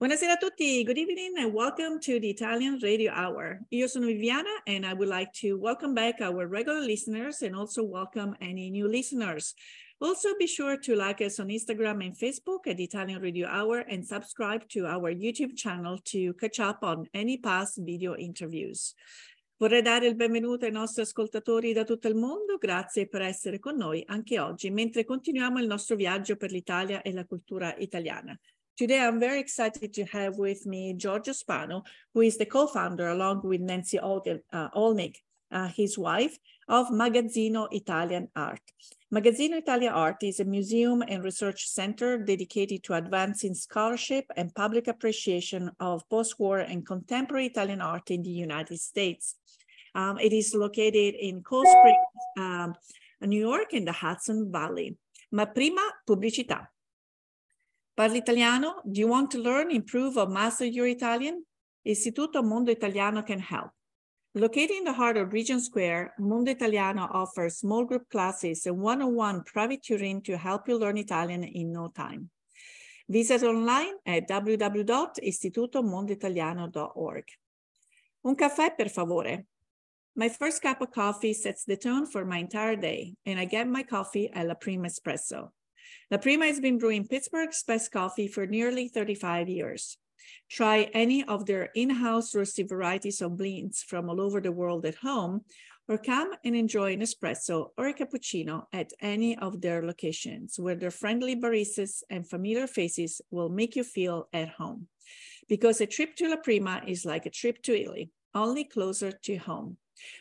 Buonasera a tutti. Good evening and welcome to the Italian Radio Hour. Io sono Viviana and I would like to welcome back our regular listeners and also welcome any new listeners. Also be sure to like us on Instagram and Facebook at Italian Radio Hour and subscribe to our YouTube channel to catch up on any past video interviews. Vorrei dare il benvenuto ai nostri ascoltatori da tutto il mondo, grazie per essere con noi anche oggi, mentre continuiamo il nostro viaggio per l'Italia e la cultura italiana. Today, I'm very excited to have with me Giorgio Spanu, who is the co-founder, along with Nancy Olnick, uh, uh, his wife, of Magazzino Italian Art. Magazzino Italian Art is a museum and research center dedicated to advancing scholarship and public appreciation of post-war and contemporary Italian art in the United States. Um, it is located in Cold Springs, um, New York, in the Hudson Valley. Ma prima, pubblicità. Parli italiano? Do you want to learn, improve, or master your Italian? Istituto Mondo Italiano can help. Located in the heart of Regent Square, Mondo Italiano offers small group classes and one-on-one private tutoring to help you learn Italian in no time. Visit online at www.istitutomondoitaliano.org. Un caffè, per favore. My first cup of coffee sets the tone for my entire day, and I get my coffee at La Prima Espresso. La Prima has been brewing Pittsburgh's best coffee for nearly 35 years. Try any of their in-house roasted varieties of beans from all over the world at home, or come and enjoy an espresso or a cappuccino at any of their locations where their friendly baristas and familiar faces will make you feel at home. Because a trip to La Prima is like a trip to Italy, only closer to home.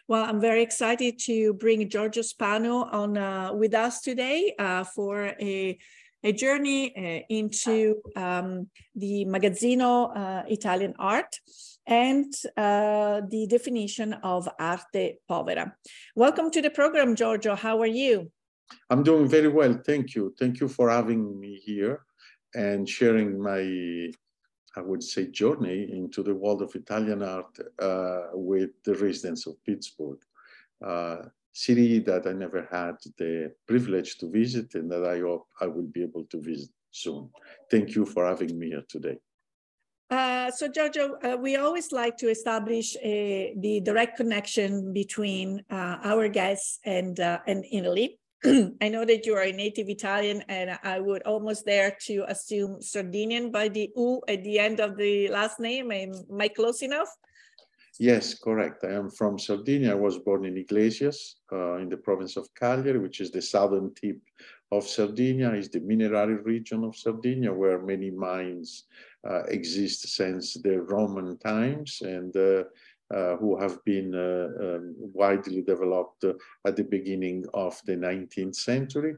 Well, I'm very excited to bring Giorgio Spanu on uh, with us today uh, for a, a journey uh, into um, the Magazzino uh, Italian art and uh, the definition of arte povera. Welcome to the program, Giorgio. How are you? I'm doing very well. Thank you. Thank you for having me here and sharing my I would say, journey into the world of Italian art uh, with the residents of Pittsburgh, uh, city that I never had the privilege to visit and that I hope I will be able to visit soon. Thank you for having me here today. Uh, so Giorgio, uh, we always like to establish a, the direct connection between uh, our guests and, uh, and Italy. I know that you are a native Italian, and I would almost dare to assume Sardinian by the U at the end of the last name. Am I close enough? Yes, correct. I am from Sardinia. I was born in Iglesias, uh, in the province of Cagliari, which is the southern tip of Sardinia. is the minerary region of Sardinia, where many mines uh, exist since the Roman times, and uh, who have been uh, um, widely developed at the beginning of the 19th century.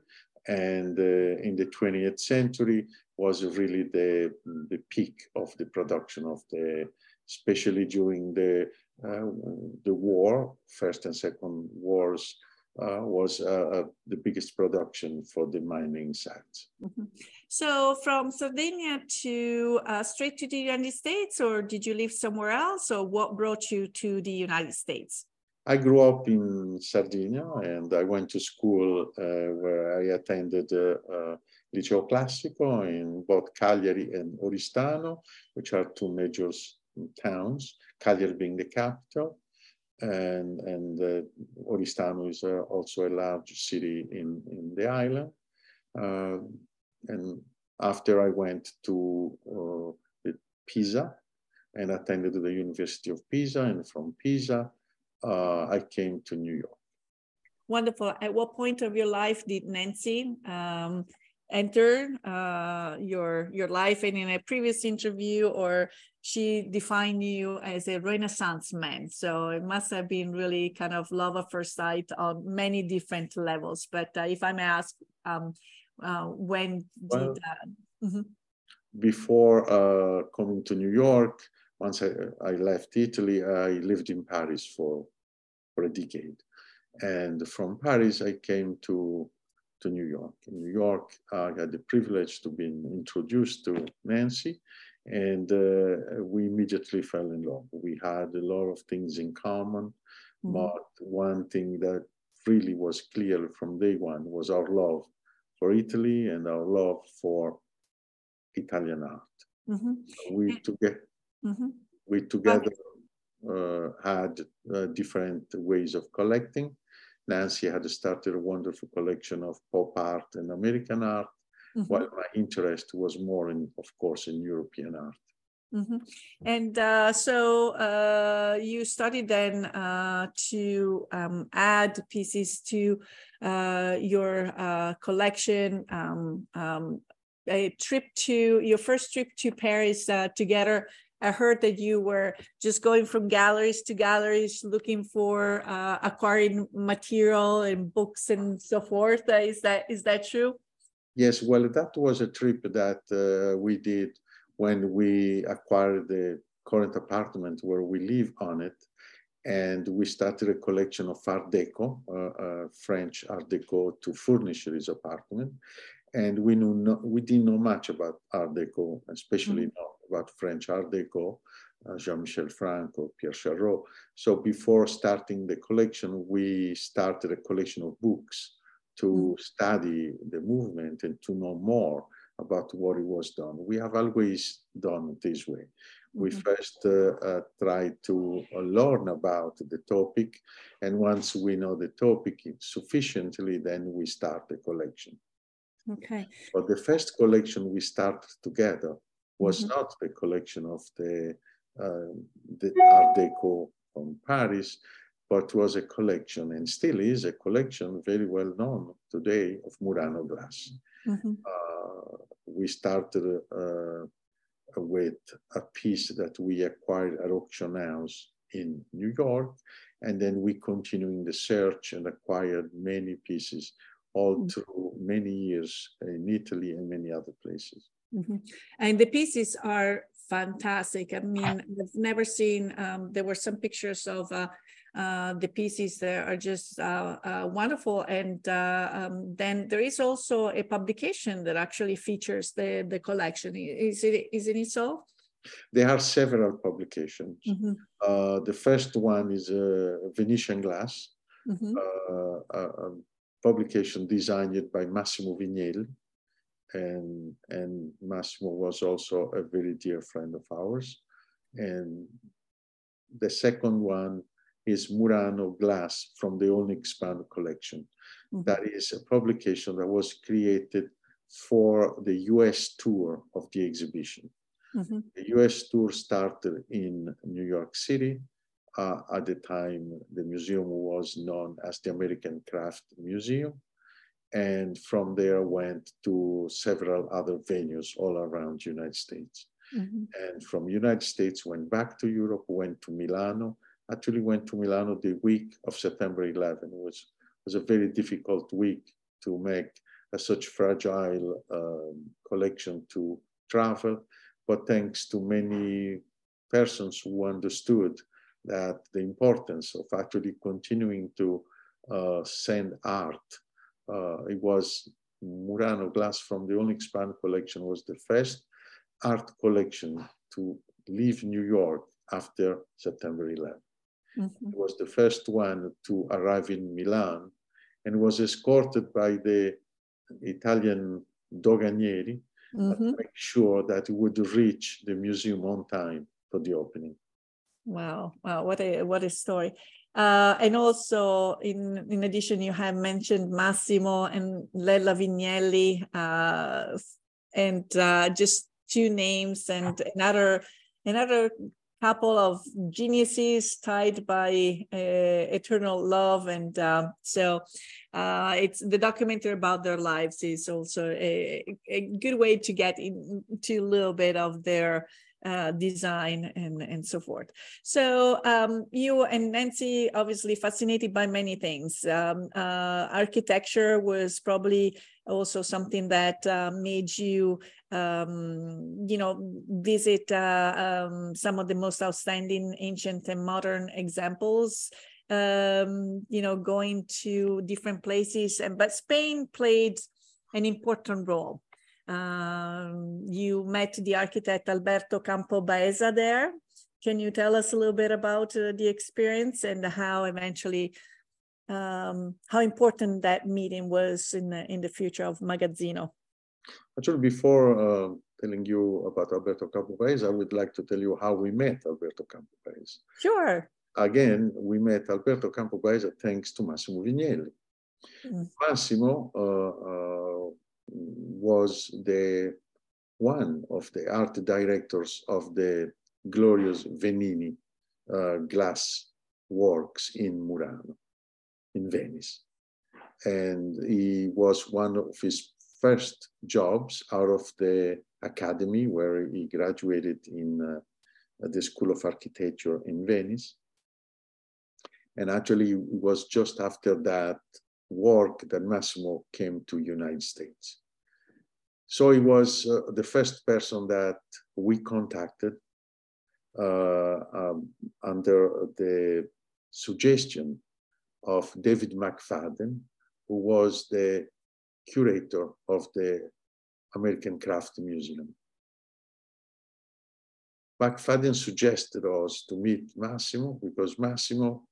And uh, in the 20th century was really the, the peak of the production of the, especially during the, the war, first and second wars, uh, was uh, uh, the biggest production for the mining sites. Mm -hmm. So from Sardinia to uh, straight to the United States, or did you live somewhere else, or what brought you to the United States? I grew up in Sardinia and I went to school uh, where I attended Liceo Classico in both Cagliari and Oristano, which are two major towns, Cagliari being the capital and and uh, Oristano is uh, also a large city in in the island. Uh, and after I went to uh, Pisa and attended the University of Pisa, and from Pisa uh, I came to New York. Wonderful. At what point of your life did Nancy um, enter uh, your your life? And in a previous interview, or she defined you as a Renaissance man. So it must have been really kind of love at first sight on many different levels. But uh, if I may ask, um, uh, when well, did mm -hmm. before uh, coming to New York? Once I, I left Italy, I lived in Paris for for a decade, and from Paris I came to to New York. In New York, I had the privilege to be introduced to Nancy, and uh, we immediately fell in love. We had a lot of things in common, mm-hmm. but one thing that really was clear from day one was our love for Italy and our love for Italian art. Mm-hmm. We, toge- mm-hmm. we together uh, had uh, different ways of collecting. Nancy had started a wonderful collection of pop art and American art, mm-hmm. while my interest was more in, of course, in European art. Mm-hmm. And uh, so uh, you studied then uh, to um, add pieces to uh, your uh, collection. Um, um, a trip to your first trip to Paris uh, together. I heard that you were just going from galleries to galleries looking for acquiring material and books and so forth. is that is that true? Yes. Well, that was a trip that we did when we acquired the current apartment where we live on it. And we started a collection of Art Deco, uh, uh, French Art Deco, to furnish this apartment. And we knew no, we didn't know much about Art Deco, especially mm -hmm. not about French Art Deco, uh, Jean-Michel Franco, Pierre Chareau. So before starting the collection, we started a collection of books to mm -hmm. study the movement and to know more about what it was done. We have always done this way. We mm-hmm. first uh, uh, try to uh, learn about the topic, and once we know the topic sufficiently, then we start the collection. Okay. But the first collection we started together was mm-hmm. not the collection of the, uh, the Art Deco from Paris, but was a collection and still is a collection very well known today of Murano glass. Mm-hmm. Uh, we started uh, with a piece that we acquired at auction house in New York, and then we continued the search and acquired many pieces all mm-hmm. through many years in Italy and many other places. Mm-hmm. And the pieces are fantastic. I mean, I've never seen. Um, there were some pictures of uh, uh, the pieces there are just uh, uh, wonderful. And uh, um, then there is also a publication that actually features the, the collection. Is it, isn't it so? There are several publications. Mm-hmm. Uh, the first one is Venetian Glass, mm-hmm. a, a, publication designed by Massimo Vignelli. And, and Massimo was also a very dear friend of ours. And the second one is Murano Glass from the Olnick Spanu collection. Mm-hmm. That is a publication that was created for the US tour of the exhibition. Mm-hmm. The US tour started in New York City. Uh, at the time, the museum was known as the American Craft Museum. And from there went to several other venues all around the United States. Mm-hmm. And from United States went back to Europe, went to Milano, actually went to Milano the week of September 11, which was a very difficult week to make a such fragile um, collection to travel. But thanks to many persons who understood that the importance of actually continuing to uh, send art, uh, it was Murano glass from the Olnick Spanu collection was the first art collection to leave New York after September 11. Mm-hmm. was the first one to arrive in Milan and was escorted by the Italian Doganieri mm-hmm. to make sure that it would reach the museum on time for the opening. Wow, wow, what a what a story. Uh, and also, in, in addition, you have mentioned Massimo and Lella Vignelli, uh, and uh, just two names and another another couple of geniuses tied by uh, eternal love and uh, so uh, it's the documentary about their lives is also a, a good way to get into a little bit of their uh, design and, and so forth. So um, you and Nancy obviously fascinated by many things. Um, uh, architecture was probably also something that uh, made you, um, you know, visit uh, um, some of the most outstanding ancient and modern examples. Um, you know, going to different places, and but Spain played an important role um, you met the architect Alberto Campo Baeza there. Can you tell us a little bit about uh, the experience and how eventually, um, how important that meeting was in the, in the future of Magazzino? Actually, before uh, telling you about Alberto Campo Baeza, I would like to tell you how we met Alberto Campo Baeza. Sure. Again, we met Alberto Campo Baeza thanks to Massimo Vignelli. Mm. Massimo uh, uh, was the one of the art directors of the glorious Venini uh, glass works in Murano, in Venice. And he was one of his first jobs out of the academy where he graduated in uh, the School of Architecture in Venice. And actually, it was just after that work that Massimo came to United States. So he was uh, the first person that we contacted uh, um, under the suggestion of David McFadden, who was the curator of the American Craft Museum. McFadden suggested us to meet Massimo because Massimo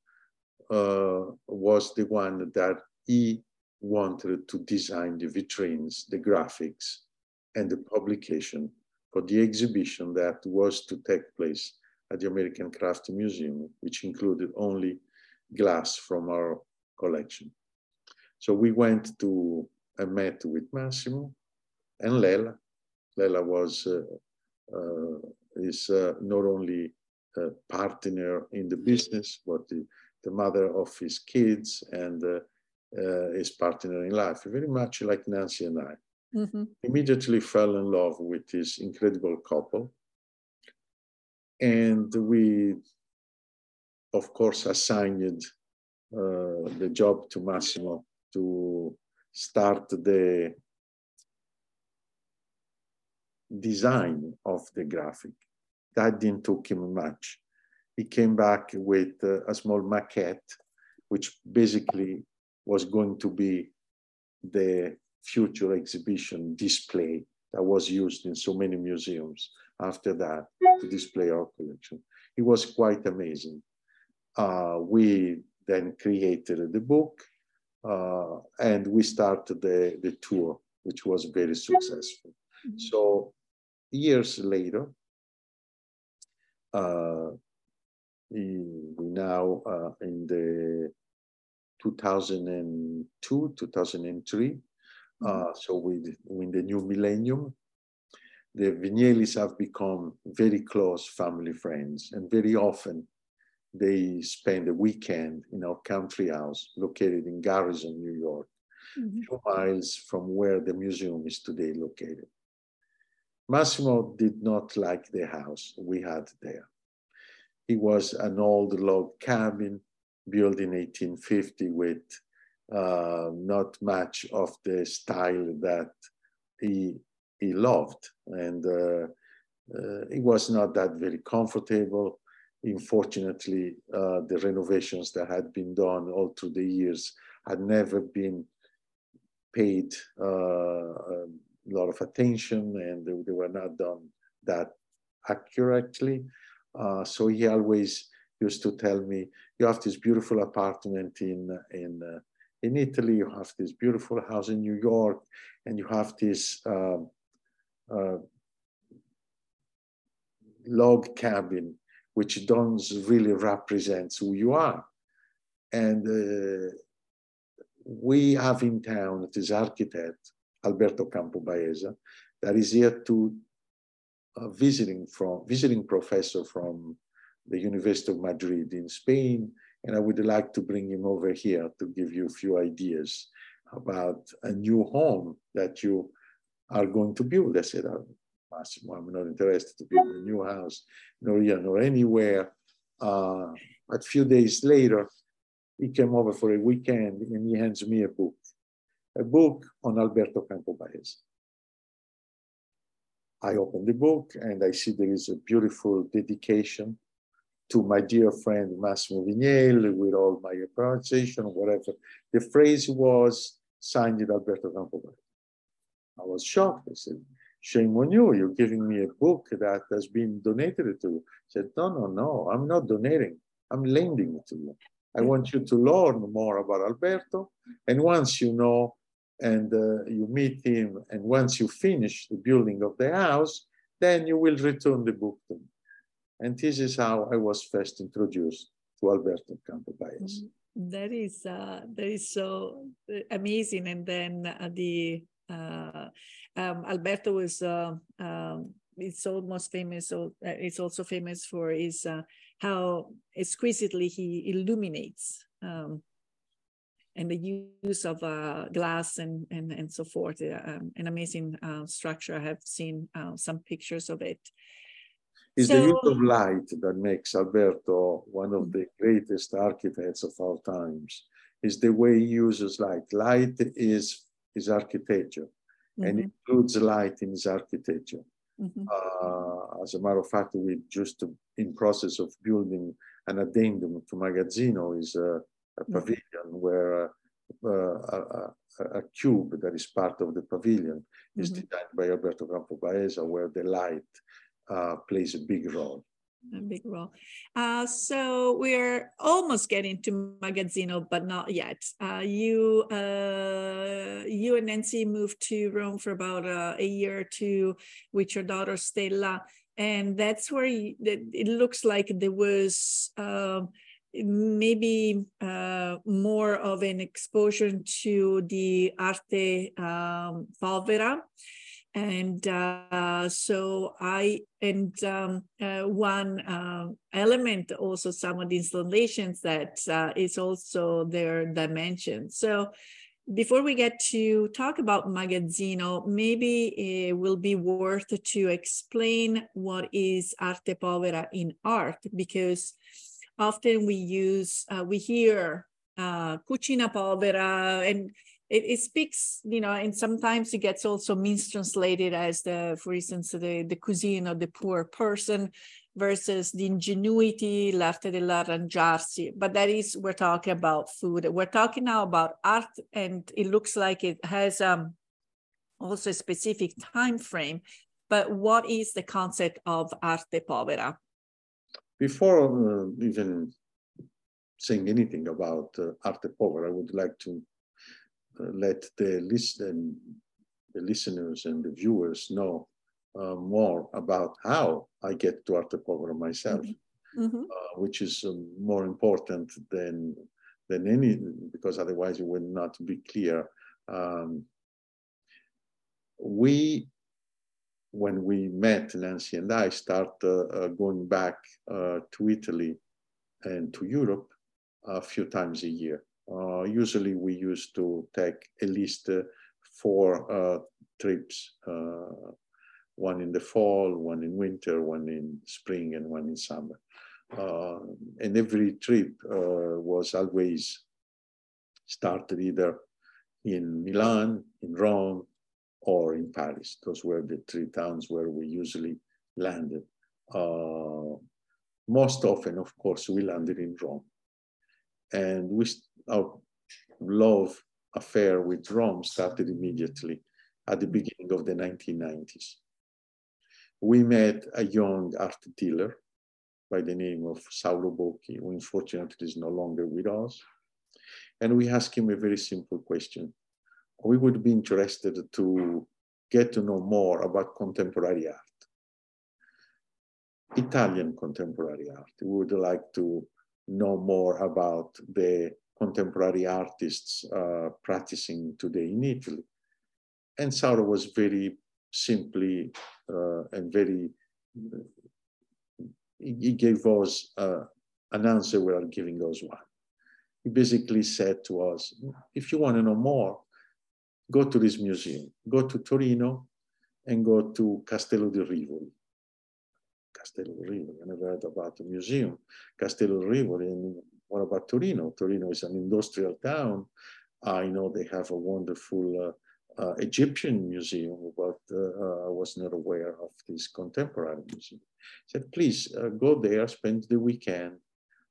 uh, was the one that he wanted to design the vitrines, the graphics, and the publication for the exhibition that was to take place at the American Craft Museum, which included only glass from our collection. So we went to I met with Massimo and Lella. Lella was uh, uh, is uh, not only a partner in the business, but the, the mother of his kids and uh, uh, his partner in life, very much like Nancy and I. Mm-hmm. Immediately fell in love with this incredible couple. And we, of course, assigned uh, the job to Massimo to start the design of the graphic. That didn't take him much. He came back with a small maquette, which basically was going to be the future exhibition display that was used in so many museums after that to display our collection. It was quite amazing. Uh, we then created the book uh, and we started the, the tour, which was very successful. Mm-hmm. So years later, uh, we now uh, in the 2002, 2003, uh, mm-hmm. so with, in the new millennium, the Vignellis have become very close family friends, and very often they spend a weekend in our country house located in Garrison, New York, mm-hmm. two miles from where the museum is today located. Massimo did not like the house we had there. It was an old log cabin built in 1850 with uh, not much of the style that he, he loved. And uh, uh, it was not that very comfortable unfortunately, uh, the renovations that had been done all through the years had never been paid uh, a lot of attention and they, they, were not done that accurately. Uh, so he always used to tell me, you have this beautiful apartment in, in, uh, in Italy, you have this beautiful house in New York, and you have this um, uh, log cabin which don't really represent who you are. And uh, we have in town this architect, Alberto Campo Baeza, that is here to uh, visiting from visiting professor from the University of Madrid in Spain, and I would like to bring him over here to give you a few ideas about a new home that you are going to build. I said, Massimo, I'm not interested to build a new house, nor here, nor anywhere. Uh, a few days later, he came over for a weekend and he hands me a book, a book on Alberto Campo Baeza. I open the book and I see there is a beautiful dedication to my dear friend Massimo Vignelli with all my pronunciation, whatever. The phrase was signed Alberto Campo Baeza. I was shocked. I said, shame on you. You're giving me a book that has been donated to you. I said, no, no, no, I'm not donating. I'm lending it to you. I want you to learn more about Alberto. And once you know and uh, you meet him. And once you finish the building of the house, then you will return the book to me. And this is how I was first introduced to Alberto Campo. Mm-hmm. That is uh, that is so uh, amazing. And then uh, the um, Alberto was uh, um, it's almost famous. So uh, it's also famous for his how exquisitely he illuminates um, and the use of uh, glass and, and, and so forth. Uh, um, an amazing uh, structure. I have seen uh, some pictures of it. It's so, the use of light that makes Alberto one of the greatest architects of our times. Is the way he uses light. Light is his architecture, mm-hmm. and includes light in his architecture. Mm-hmm. Uh, as a matter of fact, we're just in process of building an addendum to Magazzino is a, a mm-hmm. pavilion where uh, a, a, cube that is part of the pavilion is mm-hmm. designed by Alberto Campo Baeza, where the light uh, plays a big role a big role. Uh, so we're almost getting to Magazzino, but not yet. Uh, you, uh, you and Nancy moved to Rome for about uh, a year or two with your daughter Stella, and that's where you, it looks like there was um, maybe uh, more of an exposure to the arte um, povera and uh, so I and um, uh, one uh, element also some of the installations that uh, is also their dimension. So before we get to talk about Magazzino, maybe it will be worth to explain what is arte povera in art because often we use uh, we hear uh, cucina povera and it, it speaks, you know, and sometimes it gets also mistranslated as the, for instance, the, the cuisine of the poor person versus the ingenuity, l'arte dell'arrangiarsi. But that is, we're talking about food. We're talking now about art, and it looks like it has um, also a specific time frame. But what is the concept of arte povera? Before uh, even saying anything about uh, arte povera, I would like to let the listen, the listeners and the viewers know uh, more about how I get to Arte Povera myself, mm-hmm. mm-hmm. uh, which is um, more important than than any because otherwise it would not be clear. Um, we, when we met, Nancy and I, start uh, uh going back uh, to Italy and to Europe a few times a year. Uh, usually we used to take at least uh, four uh, trips, one in the fall, one in winter, one in spring, and one in summer. and every trip was always started either in Milan, in Rome, or in Paris. Those were the three towns where we usually landed. Uh, most often, of course, we landed in Rome. And we, our love affair with Rome started immediately at the beginning of the 1990s. We met a young art dealer by the name of Sauro Bocchi, who unfortunately is no longer with us. And we asked him a very simple question. We would be interested to get to know more about contemporary art. Italian contemporary art. We would like to know more about the contemporary artists uh, practicing today in Italy. And Sauro was very simply uh, and very, he gave us uh, an answer without giving us one. He basically said to us, if you want to know more, go to this museum, go to Torino and go to Castello di Rivoli. Castello di Rivoli, I never heard about the museum. Castello di Rivoli, what about Torino? Torino is an industrial town. I know they have a wonderful uh, uh, Egyptian museum, but uh, I was not aware of this contemporary museum. I said, please uh, go there, spend the weekend.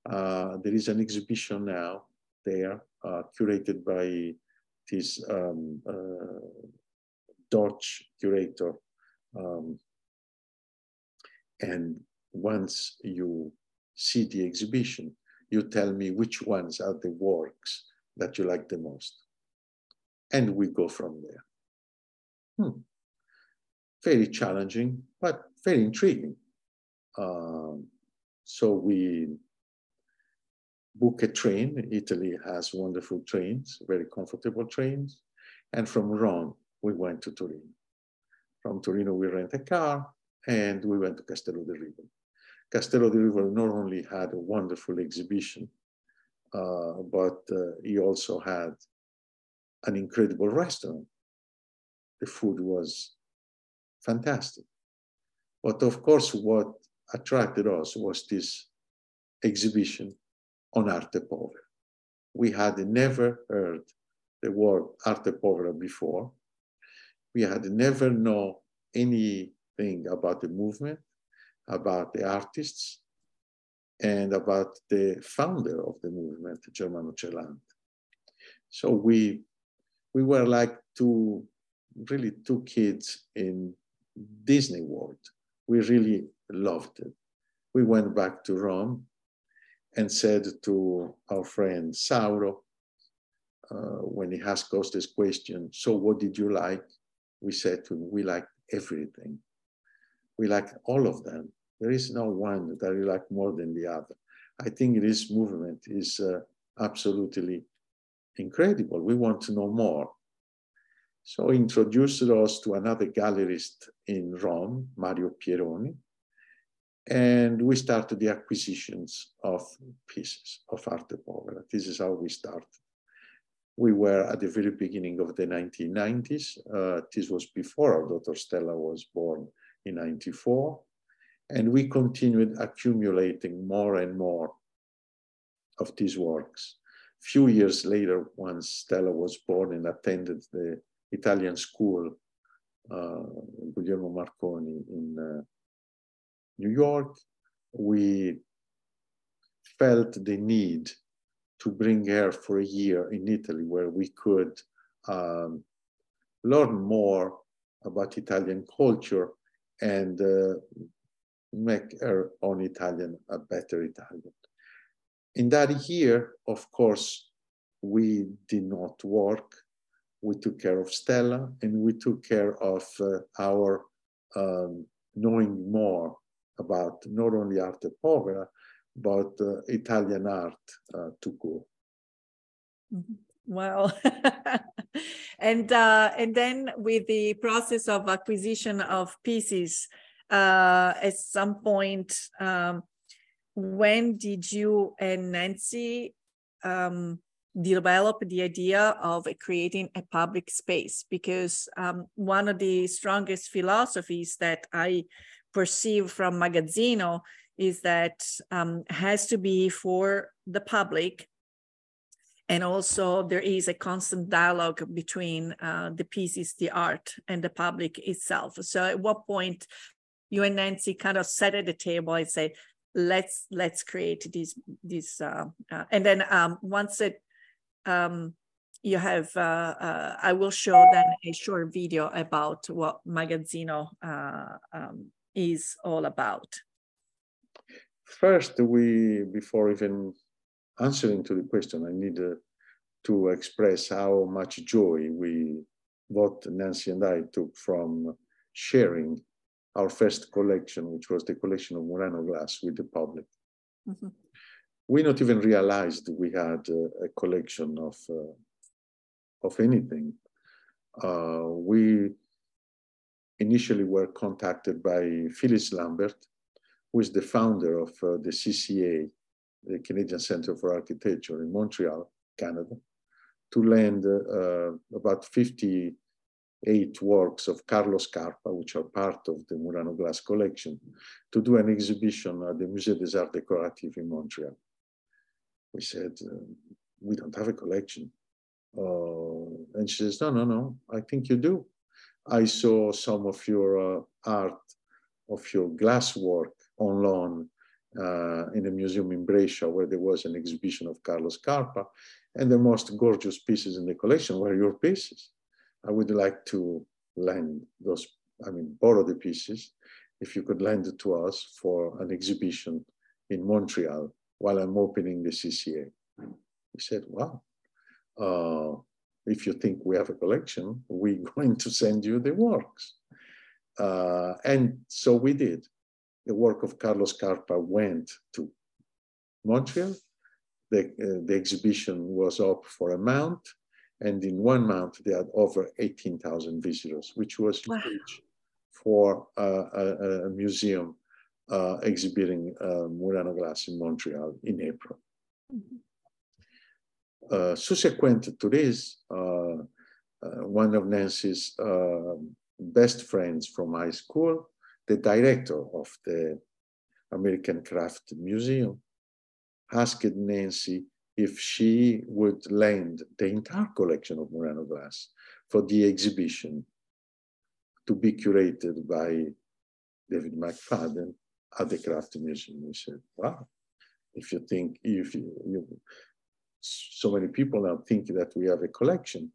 Uh, there is an exhibition now there, uh, curated by this um, Dutch curator. Um, and once you see the exhibition, you tell me which ones are the works that you like the most. and we go from there. Hmm. Very challenging, but very intriguing. Um, so we book a train. Italy has wonderful trains, very comfortable trains. And from Rome, we went to Torino. From Torino, we rent a car and we went to Castello di Rivoli. Castello di Rivoli not only had a wonderful exhibition, uh, but uh, he also had an incredible restaurant. The food was fantastic. But of course, what attracted us was this exhibition on arte povera. We had never heard the word arte povera before. We had never known anything about the movement, about the artists, and about the founder of the movement, Germano Celant. So we we were like two, really two kids in Disney World. We really loved it. We went back to Rome and said to our friend Sauro, uh, when he asked us this question, so what did you like? We said to him, we like everything. We like all of them. There is no one that I like more than the other. I think this movement is uh, absolutely incredible. We want to know more. So he introduced us to another gallerist in Rome, Mario Pieroni, and we started the acquisitions of pieces of arte povera. This is how we started. We were at the very beginning of the 1990s. Uh, this was before our daughter Stella was born in 94. And we continued accumulating more and more of these works. Few years later, once Stella was born and attended the Italian school, uh, Guglielmo Marconi in uh, New York, we felt the need to bring her for a year in Italy where we could um, learn more about Italian culture and uh, make her own Italian a better Italian. In that year, of course, we did not work. We took care of Stella and we took care of uh, our um, knowing more about not only arte povera, but uh, Italian art uh, to go. Mm-hmm. Well, and uh, and then with the process of acquisition of pieces, uh, at some point, um, when did you and Nancy um, develop the idea of creating a public space? Because um, one of the strongest philosophies that I perceive from Magazzino is that um, has to be for the public and also there is a constant dialogue between uh, the pieces the art and the public itself so at what point you and nancy kind of sat at the table and say let's let's create these these uh, uh, and then um, once it um, you have uh, uh, i will show then a short video about what magazzino uh, um, is all about. First we before even answering to the question i need to express how much joy we both nancy and i took from sharing our first collection, which was the collection of Murano glass with the public. Mm-hmm. We not even realized we had uh, a collection of uh, of anything. Uh, we initially were contacted by Phyllis Lambert, who is the founder of uh, the CCA, the Canadian Center for Architecture in Montreal, Canada, to lend uh, about 50 eight works of Carlo Scarpa, which are part of the Murano Glass collection, to do an exhibition at the Musée des Arts Décoratifs in Montreal. We said, uh, we don't have a collection. Uh, and she says, no, no, no, I think you do. I saw some of your uh, art, of your glass work on loan uh, in a museum in Brescia where there was an exhibition of Carlo Scarpa, and the most gorgeous pieces in the collection were your pieces. I would like to lend those, I mean, borrow the pieces, if you could lend it to us for an exhibition in Montreal while I'm opening the CCA. He said, wow. Uh, if you think we have a collection, we're going to send you the works. Uh, and so we did. The work of Carlo Scarpa went to Montreal. The, uh, the exhibition was up for a month. And in one month, they had over 18,000 visitors, which was wow. huge for uh, a, a, museum uh, exhibiting uh, Murano glass in Montreal in April. Mm -hmm. Uh, subsequent to this, uh, uh, one of Nancy's best friends from high school, the director of the American Craft Museum, asked Nancy if she would lend the entire collection of Murano glass for the exhibition to be curated by David McFadden at the Craft Museum. We said, wow, if you think, if you, you so many people now think that we have a collection.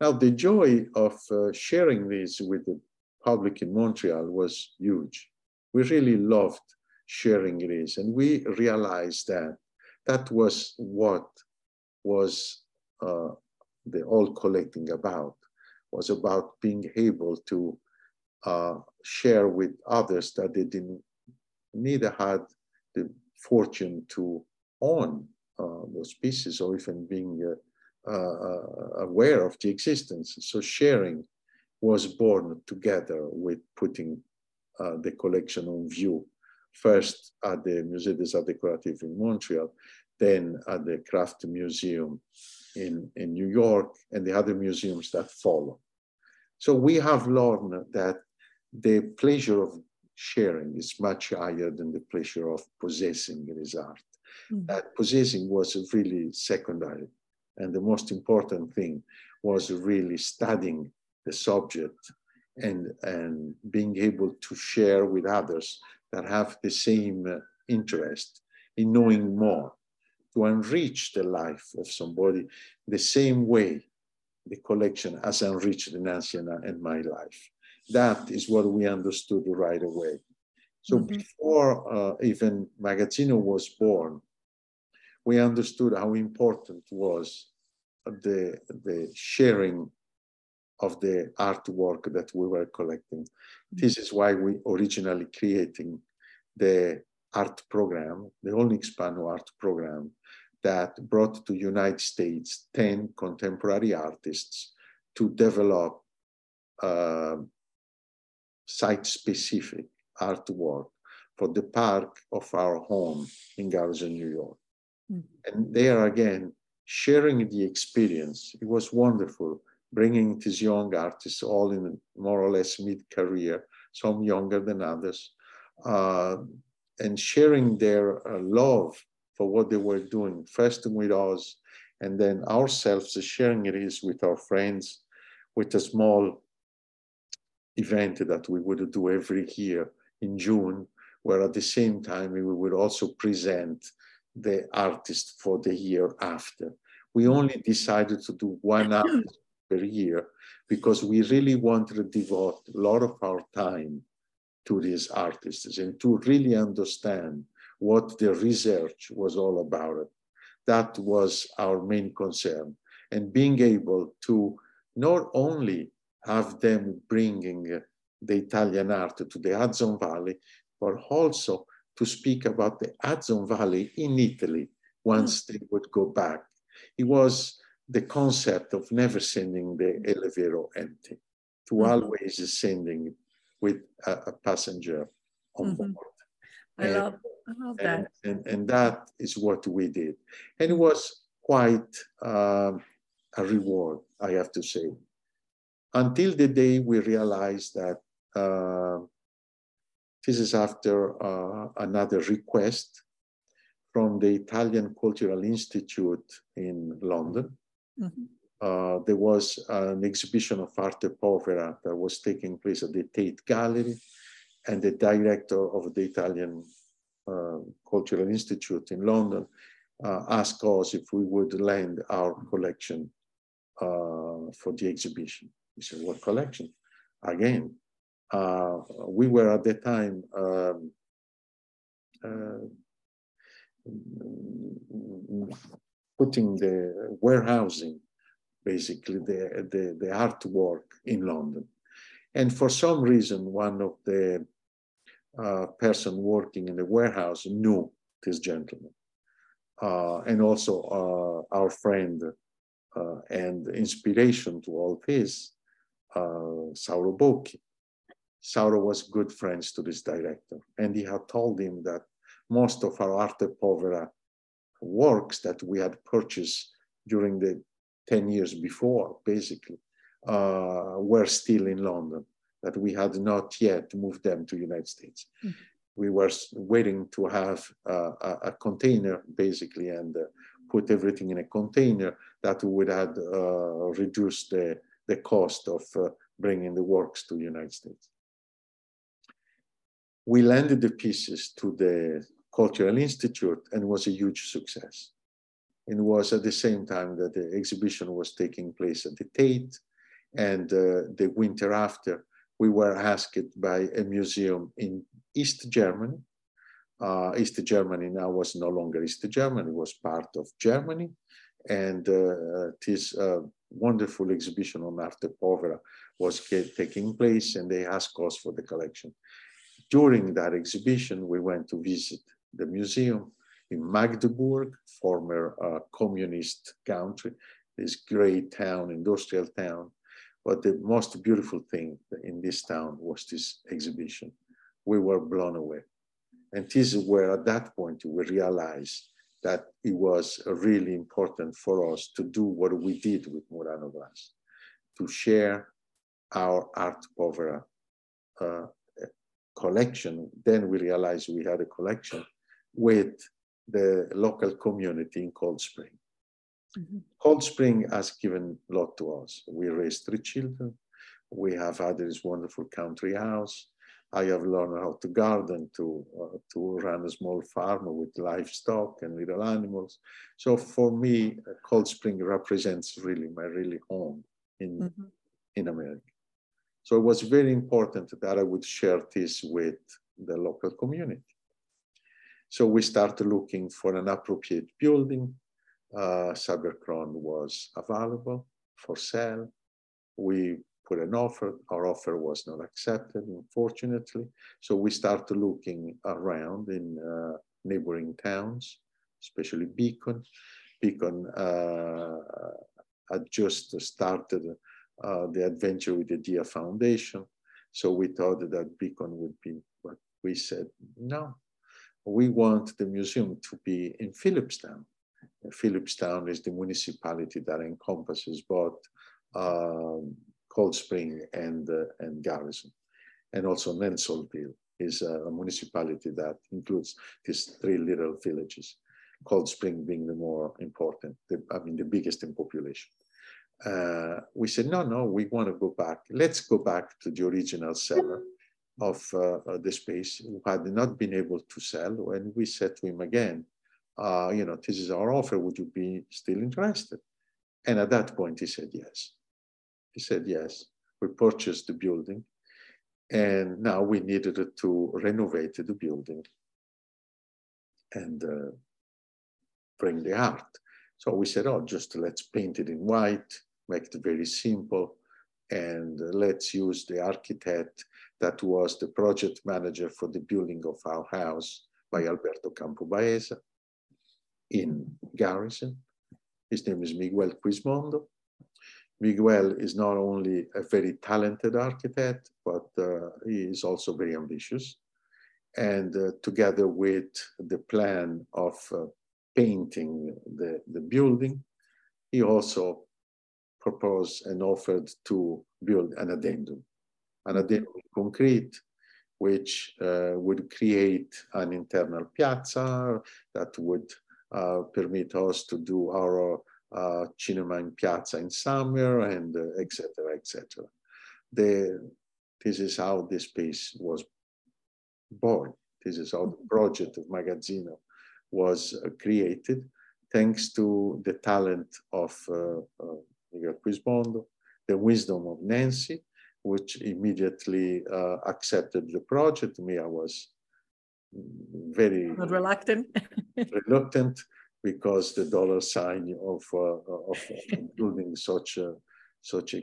Now, the joy of uh, sharing this with the public in Montreal was huge. We really loved sharing this, and we realized that that was what was uh, the all collecting about, was about being able to uh, share with others that they didn't neither had the fortune to own uh, those pieces or even being uh, uh, aware of the existence. So sharing was born together with putting the collection on view, first at the Musée des Arts Décoratifs in Montreal, then at the Craft Museum in, in New York and the other museums that follow. So we have learned that the pleasure of sharing is much higher than the pleasure of possessing this art. Mm. That possessing was really secondary. And the most important thing was really studying the subject and, and being able to share with others that have the same uh, interest in knowing more, to enrich the life of somebody the same way the collection has enriched Nancy and my life. That is what we understood right away. So mm -hmm. before uh, even Magazzino was born, we understood how important was the, the sharing of the artwork that we were collecting. This is why we originally creating the art program, the Olnick Spanu art program that brought to United States 10 contemporary artists to develop uh, site-specific artwork for the park of our home in Garrison, New York. And there again, sharing the experience. It was wonderful bringing these young artists all in more or less mid-career, some younger than others, uh, and sharing their uh, love for what they were doing, first with us, and then ourselves sharing it is with our friends, with a small event that we would do every year in June, where at the same time we would also present the artist for the year after. We only decided to do one artist per year because we really wanted to devote a lot of our time to these artists and to really understand what the research was all about. That was our main concern. And being able to not only have them bringing the Italian art to the Hudson Valley, but also to speak about the Hudson Valley in Italy once mm. they would go back. It was the concept of never sending the elevator empty, to mm. always sending with a, a passenger on mm -hmm. board. I and, love, I love that. And, and, and, that is what we did. And it was quite um, a reward, I have to say. Until the day we realized that uh, this is after uh, another request from the Italian Cultural Institute in London. Mm -hmm. uh, there was an exhibition of arte povera that was taking place at the Tate Gallery, and the director of the Italian uh, Cultural Institute in London uh, asked us if we would lend our collection uh, for the exhibition. We said, what collection? Again, uh, we were at the time um, uh, putting the warehousing basically the, the, the artwork in London. And for some reason, one of the uh, person working in the warehouse knew this gentleman. Uh, and also uh, our friend uh, and inspiration to all this, uh, Sauro Bocchi. Sauro was good friends to this director, and he had told him that most of our arte povera works that we had purchased during the 10 years before, basically, uh, were still in London, that we had not yet moved them to United States. Mm. We were waiting to have uh, a, a, container, basically, and uh, put everything in a container that would have uh, reduced the, the cost of uh, bringing the works to the United States. We landed the pieces to the Cultural Institute and was a huge success. It was at the same time that the exhibition was taking place at the Tate, and uh, the winter after, we were asked by a museum in East Germany. Uh, East Germany now was no longer East Germany, it was part of Germany. And uh, this uh, wonderful exhibition on Arte Povera was taking place, and they asked us for the collection. During that exhibition, we went to visit the museum in Magdeburg, former uh, communist country, this great town, industrial town. But the most beautiful thing in this town was this exhibition. We were blown away. And this is where at that point we realized that it was really important for us to do what we did with Murano Glass, to share our art povera uh, collection. Then we realized we had a collection with the local community in Cold Spring. Mm-hmm. Cold Spring has given a lot to us. We raised three children. We have had this wonderful country house. I have learned how to garden, to, uh, to run a small farm with livestock and little animals. So for me, Cold Spring represents really my really home in, mm-hmm. in America. So it was very important that I would share this with the local community. So we started looking for an appropriate building. Uh, Cyberchron was available for sale. We put an offer. Our offer was not accepted, unfortunately. So we started looking around in uh, neighboring towns, especially Beacon. Beacon uh, had just started uh, the adventure with the Dia Foundation. So we thought that Beacon would be, but we said, no, we want the museum to be in Philipstown. Philipstown is the municipality that encompasses both um, Cold Spring and, uh, and Garrison. And also Nelsonville is a municipality that includes these three little villages, Cold Spring being the more important, the, I mean, the biggest in population. Uh, we said, no, no, we want to go back. Let's go back to the original seller of uh, uh, the space who had not been able to sell. And we said to him again, uh, you know, this is our offer. Would you be still interested? And at that point, he said yes. He said yes. We purchased the building, and now we needed to renovate the building and uh, bring the art. So we said, oh, just let's paint it in white, make it very simple, and let's use the architect that was the project manager for the building of our house by Alberto Campo Baeza in Garrison. His name is Miguel Quismondo. Miguel is not only a very talented architect, but uh, he is also very ambitious. And uh, together with the plan of uh, painting the, the building, he also proposed and offered to build an addendum an addendum concrete, which uh, would create an internal piazza that would uh, permit us to do our uh, cinema in piazza in summer and etc. Uh, etc. The, this is how this space was born. This is how the project of Magazzino was uh, created, thanks to the talent of uh, uh, Miguel Quismondo, the wisdom of Nancy, which immediately uh, accepted the project. Me, I was very Not reluctant. reluctant, because the dollar sign of, uh, of building such a such a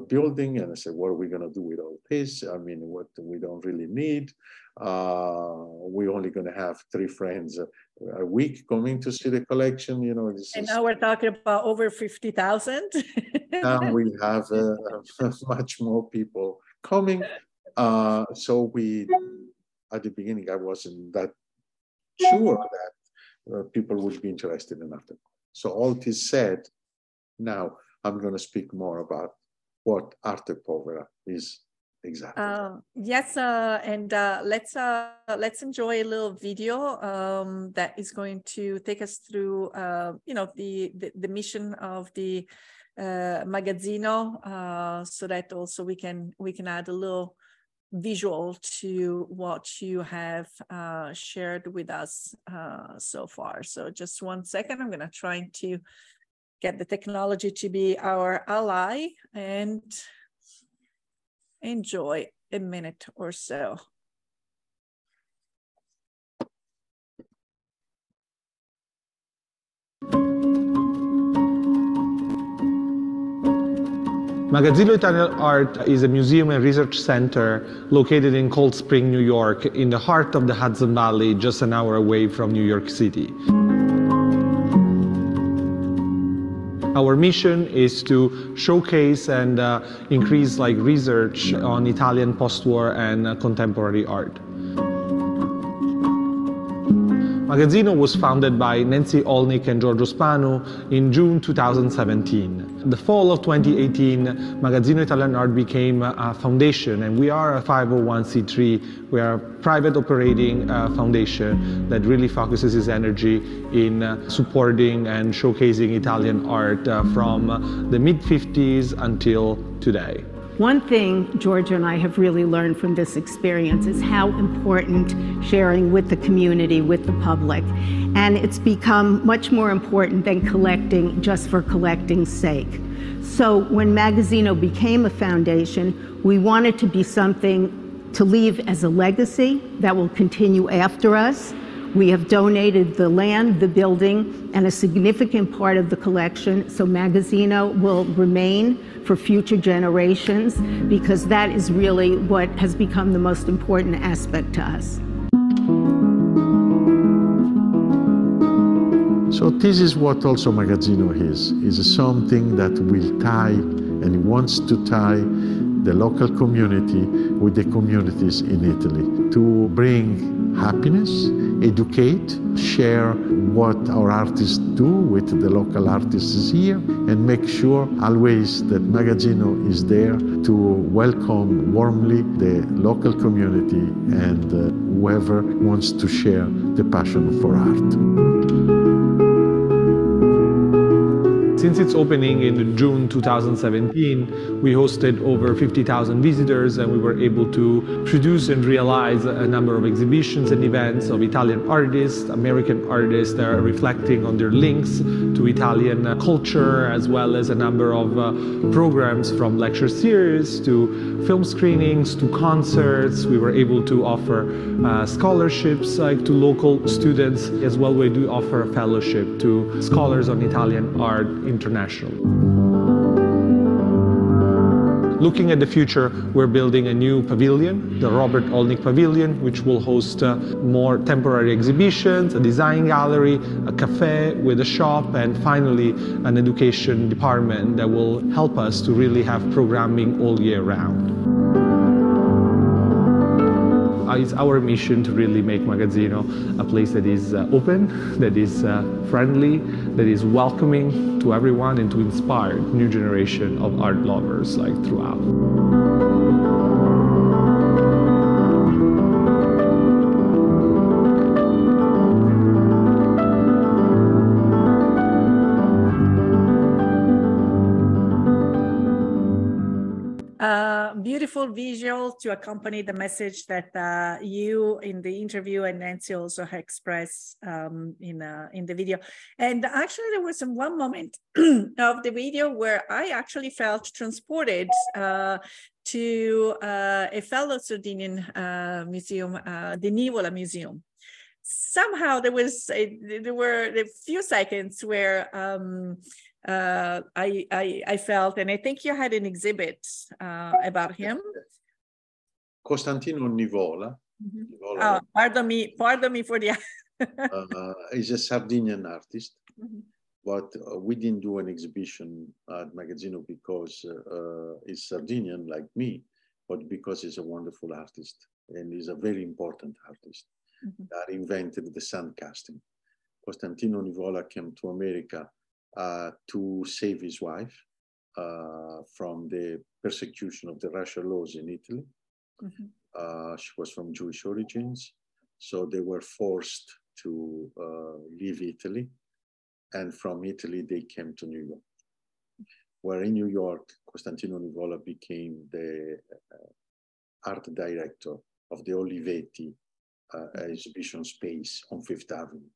building. And I said, what are we going to do with all this? I mean, what we don't really need. Uh, we're only going to have three friends a, a, week coming to see the collection. You know, this and is, now we're talking about over 50,000. now we have uh, much more people coming. Uh, so we, at the beginning, I wasn't that sure that uh, people would be interested in after. So all this said, now I'm going to speak more about what arte povera is exactly. Uh, yes, uh, and uh, let's uh, let's enjoy a little video um, that is going to take us through, uh, you know, the, the, the mission of the uh, magazzino, so that also we can we can add a little visual to what you have shared with us so far. So just one second, I'm going to try to get the technology to be our ally and enjoy a minute or so. Magazzino Italian Art is a museum and research center located in Cold Spring, New York, in the heart of the Hudson Valley, just an hour away from New York City. Our mission is to showcase and uh, increase like research on Italian post-war and uh, contemporary art. Magazzino was founded by Nancy Olnick and Giorgio Spanu in June 2017. The fall of 2018, Magazzino Italian Art became a foundation and we are a 501c3. We are a private operating uh, foundation that really focuses its energy in uh, supporting and showcasing Italian art uh, from the mid-50s until today. One thing Giorgio and I have really learned from this experience is how important sharing with the community, with the public. And it's become much more important than collecting just for collecting's sake. So when Magazzino became a foundation, we wanted to be something to leave as a legacy that will continue after us. We have donated the land, the building, and a significant part of the collection, so Magazzino will remain for future generations because that is really what has become the most important aspect to us. So this is what also Magazzino is, is something that will tie and wants to tie the local community with the communities in Italy to bring happiness, educate, share what our artists do with the local artists here, and make sure always that Magazzino is there to welcome warmly the local community and uh, whoever wants to share the passion for art. Since its opening in June 2017, we hosted over 50,000 visitors and we were able to produce and realize a number of exhibitions and events of Italian artists, American artists that are reflecting on their links to Italian culture, as well as a number of uh, programs from lecture series to film screenings to concerts. We were able to offer uh, scholarships like to local students as well. We do offer a fellowship to scholars on Italian art international. Looking at the future, we're building a new pavilion, the Robert Olnick Pavilion, which will host uh, more temporary exhibitions, a design gallery, a cafe with a shop, and finally an education department that will help us to really have programming all year round. Uh, it's our mission to really make Magazzino a place that is uh, open, that is uh, friendly, that is welcoming to everyone and to inspire new generation of art lovers like throughout. Visual to accompany the message that uh, you in the interview and Nancy also expressed um, in uh, in the video. And actually, there was one moment of the video where I actually felt transported uh, to uh, a fellow Sardinian uh, museum, uh, the Nivola Museum. somehow there was a, there were a few seconds where um, uh, I, I, I felt, and I think you had an exhibit uh, about him. Costantino Nivola. Mm-hmm. Nivola oh, pardon me, pardon me for the. uh, he's a Sardinian artist, mm-hmm. but uh, we didn't do an exhibition at Magazzino because uh, he's Sardinian like me, but because he's a wonderful artist and he's a very important artist mm-hmm. that invented the sand casting. Costantino Nivola came to America uh, to save his wife uh, from the persecution of the Russian laws in Italy. Mm-hmm. Uh, she was from Jewish origins, so they were forced to uh, leave Italy. And from Italy, they came to New York, where in New York, Costantino Nivola became the uh, art director of the Olivetti uh, exhibition space on Fifth Avenue.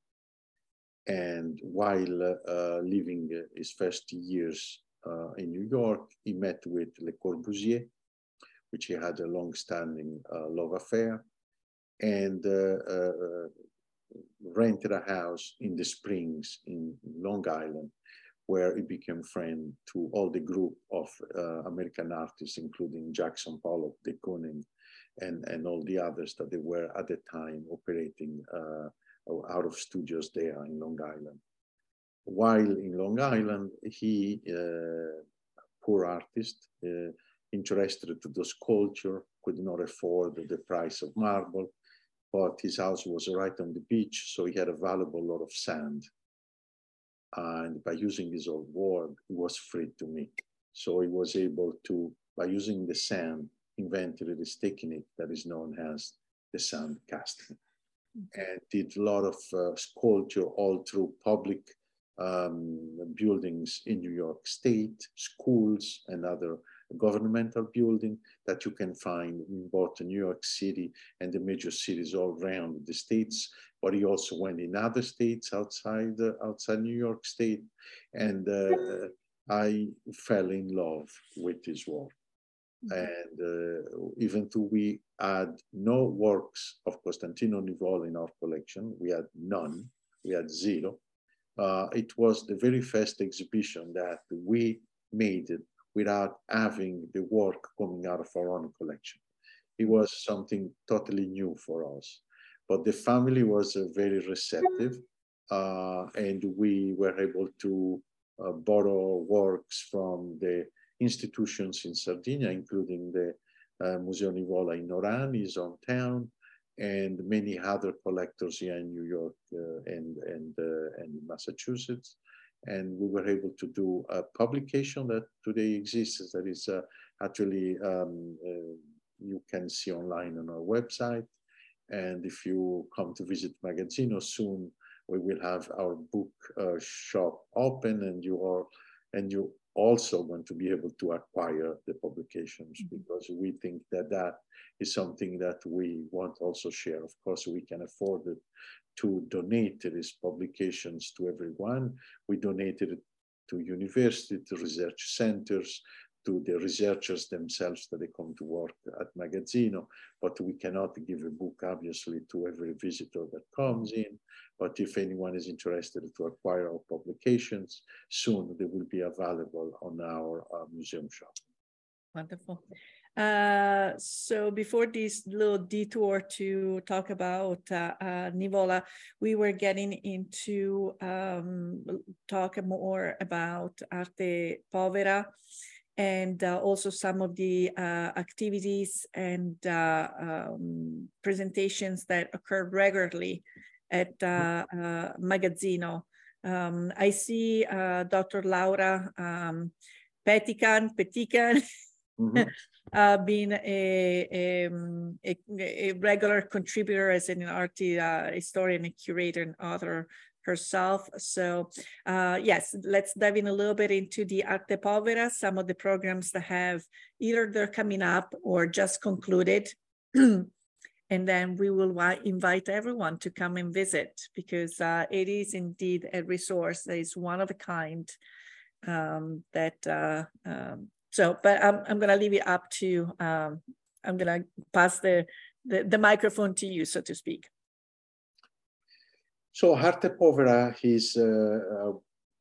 And while uh, living his first years uh, in New York, he met with Le Corbusier, which he had a long-standing uh, love affair, and uh, uh, rented a house in the Springs in Long Island, where he became friend to all the group of American artists, including Jackson Pollock, de Kooning, and, and all the others that they were at the time operating uh, out of studios there in Long Island. While in Long Island, he, uh, poor artist, uh, interested to the sculpture, could not afford the price of marble, but his house was right on the beach, so he had a valuable lot of sand. And by using this old board, he was free to make. So he was able to, by using the sand, invented this technique that is known as the sand casting and did a lot of uh, sculpture all through public um, buildings in New York State, schools, and other governmental building that you can find in both New York City and the major cities all around the states. But he also went in other states outside uh, outside New York State, and uh, I fell in love with his work. Mm-hmm. And uh, even though we had no works of Costantino Nivola in our collection, we had none, we had zero. Uh, it was the very first exhibition that we made it without having the work coming out of our own collection. It was something totally new for us. But the family was uh, very receptive, uh, and we were able to uh, borrow works from the institutions in Sardinia, including the uh, Museo Nivola in Orani, his hometown, and many other collectors here in New York uh, and, and, uh, and Massachusetts. And we were able to do a publication that today exists that is uh, actually um, uh, you can see online on our website. And if you come to visit Magazzino soon, we will have our book uh, shop open and you are and you also going to be able to acquire the publications mm-hmm. because we think that that is something that we want also share. Of course, we can afford it to donate these publications to everyone. We donated it to university, to research centers, to the researchers themselves that they come to work at Magazzino, but we cannot give a book obviously to every visitor that comes in. But if anyone is interested to acquire our publications, soon they will be available on our uh, museum shop. Wonderful. Uh, so before this little detour to talk about uh, uh, Nivola, we were getting into um, talk more about Arte Povera and uh, also some of the uh, activities and uh, um, presentations that occur regularly at uh, uh, Magazzino. Um, I see uh, Dr. Laura um, Petican, Petican mm-hmm. being a, a, um, a, a, regular contributor as an art historian, a curator, and author herself. So uh, yes, let's dive in a little bit into the Arte Povera, some of the programs that have either they're coming up or just concluded. and then we will invite everyone to come and visit because uh, it is indeed a resource that is one of a kind um, that uh, um, so but I'm, I'm gonna leave it up to um, I'm gonna pass the, the the microphone to you so to speak So arte povera is uh, uh,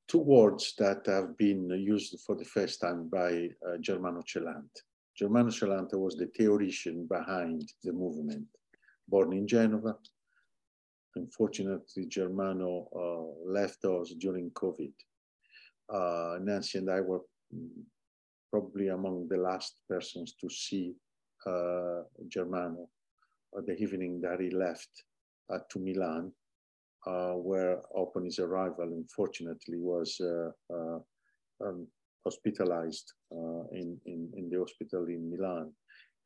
two words that have been used for the first time by uh, Germano Celant. Germano Celant was the theoretician behind the movement, born in Genova. Unfortunately, Germano uh, left us during COVID. Uh, Nancy and I were probably among the last persons to see uh, Germano the evening that he left to Milan uh, where upon his arrival, unfortunately, was uh, uh, um, hospitalized in, in, in the hospital in Milan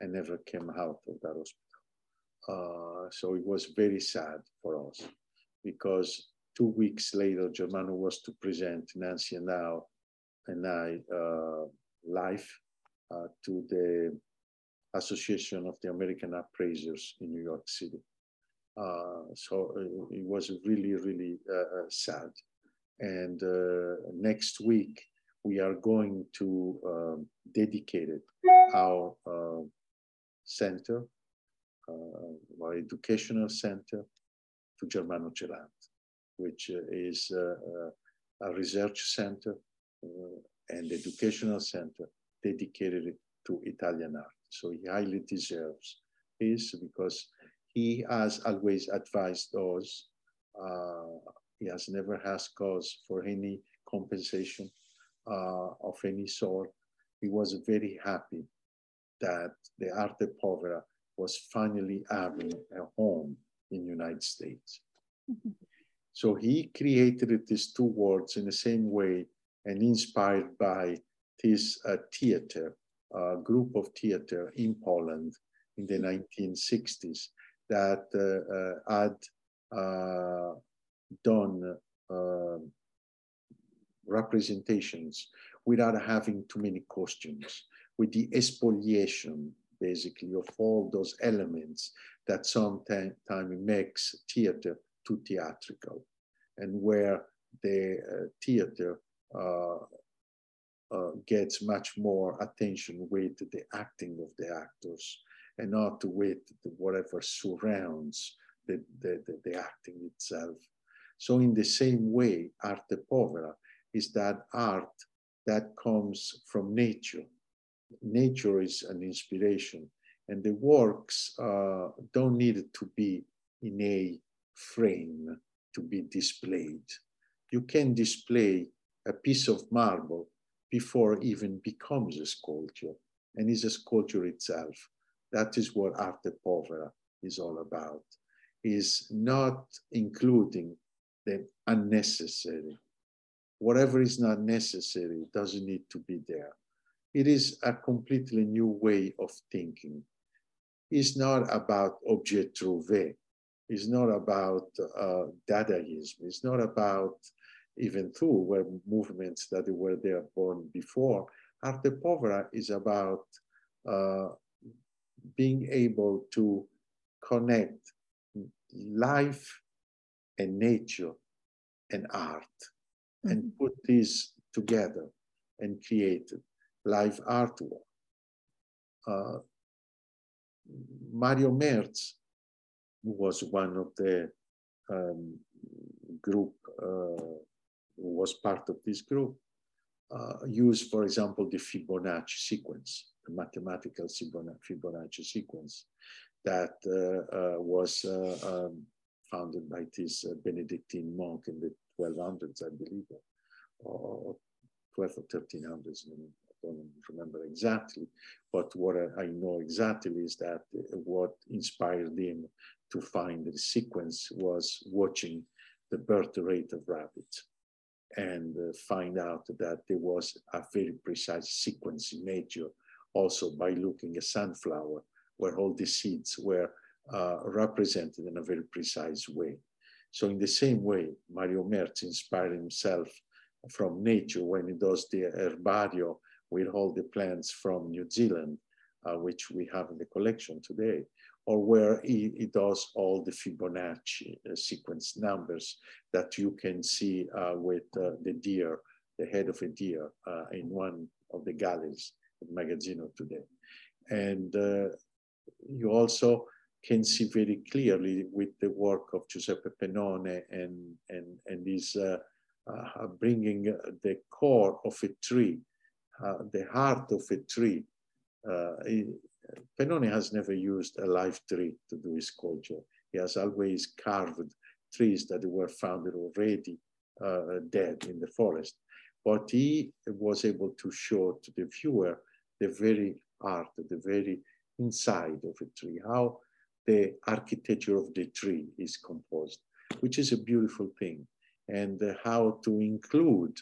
and never came out of that hospital. so it was very sad for us because two weeks later, Germano was to present Nancy and I, and I uh, live uh, to the Association of the American Appraisers in New York City. Uh, so uh, it was really, really uh, sad. And next week, we are going to um, dedicate our center, our educational center to Germano Celant, which is a research center and educational center dedicated to Italian art. So he highly deserves this because he has always advised us. Uh, he has never asked us for any compensation uh, of any sort. He was very happy that the arte povera was finally having a home in the United States. Mm-hmm. So he created these two words in the same way and inspired by this uh, theater, uh, group of theater in Poland in the 1960s that uh, uh, had uh, done representations without having too many costumes, with the expoliation basically of all those elements that sometimes makes theater too theatrical and where the uh, theater uh, uh, gets much more attention with the acting of the actors and not with whatever surrounds the, the, the, the acting itself. So in the same way, arte povera is that art that comes from nature. Nature is an inspiration, and the works uh, don't need to be in a frame to be displayed. You can display a piece of marble before even becomes a sculpture and is a sculpture itself. That is what arte povera is all about, is not including the unnecessary. Whatever is not necessary doesn't need to be there. It is a completely new way of thinking. It's not about objet trouvé. It's not about uh, Dadaism. It's not about even though were movements that were there born before. Arte povera is about uh, being able to connect life and nature and art mm-hmm. and put these together and create live artwork. Uh, Mario Merz was one of the um, group, uh, was part of this group, uh, used, for example, the Fibonacci sequence mathematical Fibonacci sequence that uh, uh, was uh, um, founded by this Benedictine monk in the 1200s, I believe, or 12 or 1300s. I don't remember exactly, but what I know exactly is that what inspired him to find the sequence was watching the birth rate of rabbits and find out that there was a very precise sequence in nature also by looking at sunflower, where all the seeds were uh, represented in a very precise way. So in the same way, Mario Merz inspired himself from nature when he does the herbario with all the plants from New Zealand, uh, which we have in the collection today, or where he, he does all the Fibonacci uh, sequence numbers that you can see uh, with uh, the deer, the head of a deer uh, in one of the galleries Magazzino today. And uh, you also can see very clearly with the work of Giuseppe Penone and, and, and his uh, uh, bringing the core of a tree, uh, the heart of a tree. Uh, Pennone has never used a live tree to do his sculpture. He has always carved trees that were found already uh, dead in the forest. But he was able to show to the viewer the very art, the very inside of a tree, how the architecture of the tree is composed, which is a beautiful thing. And uh, how to include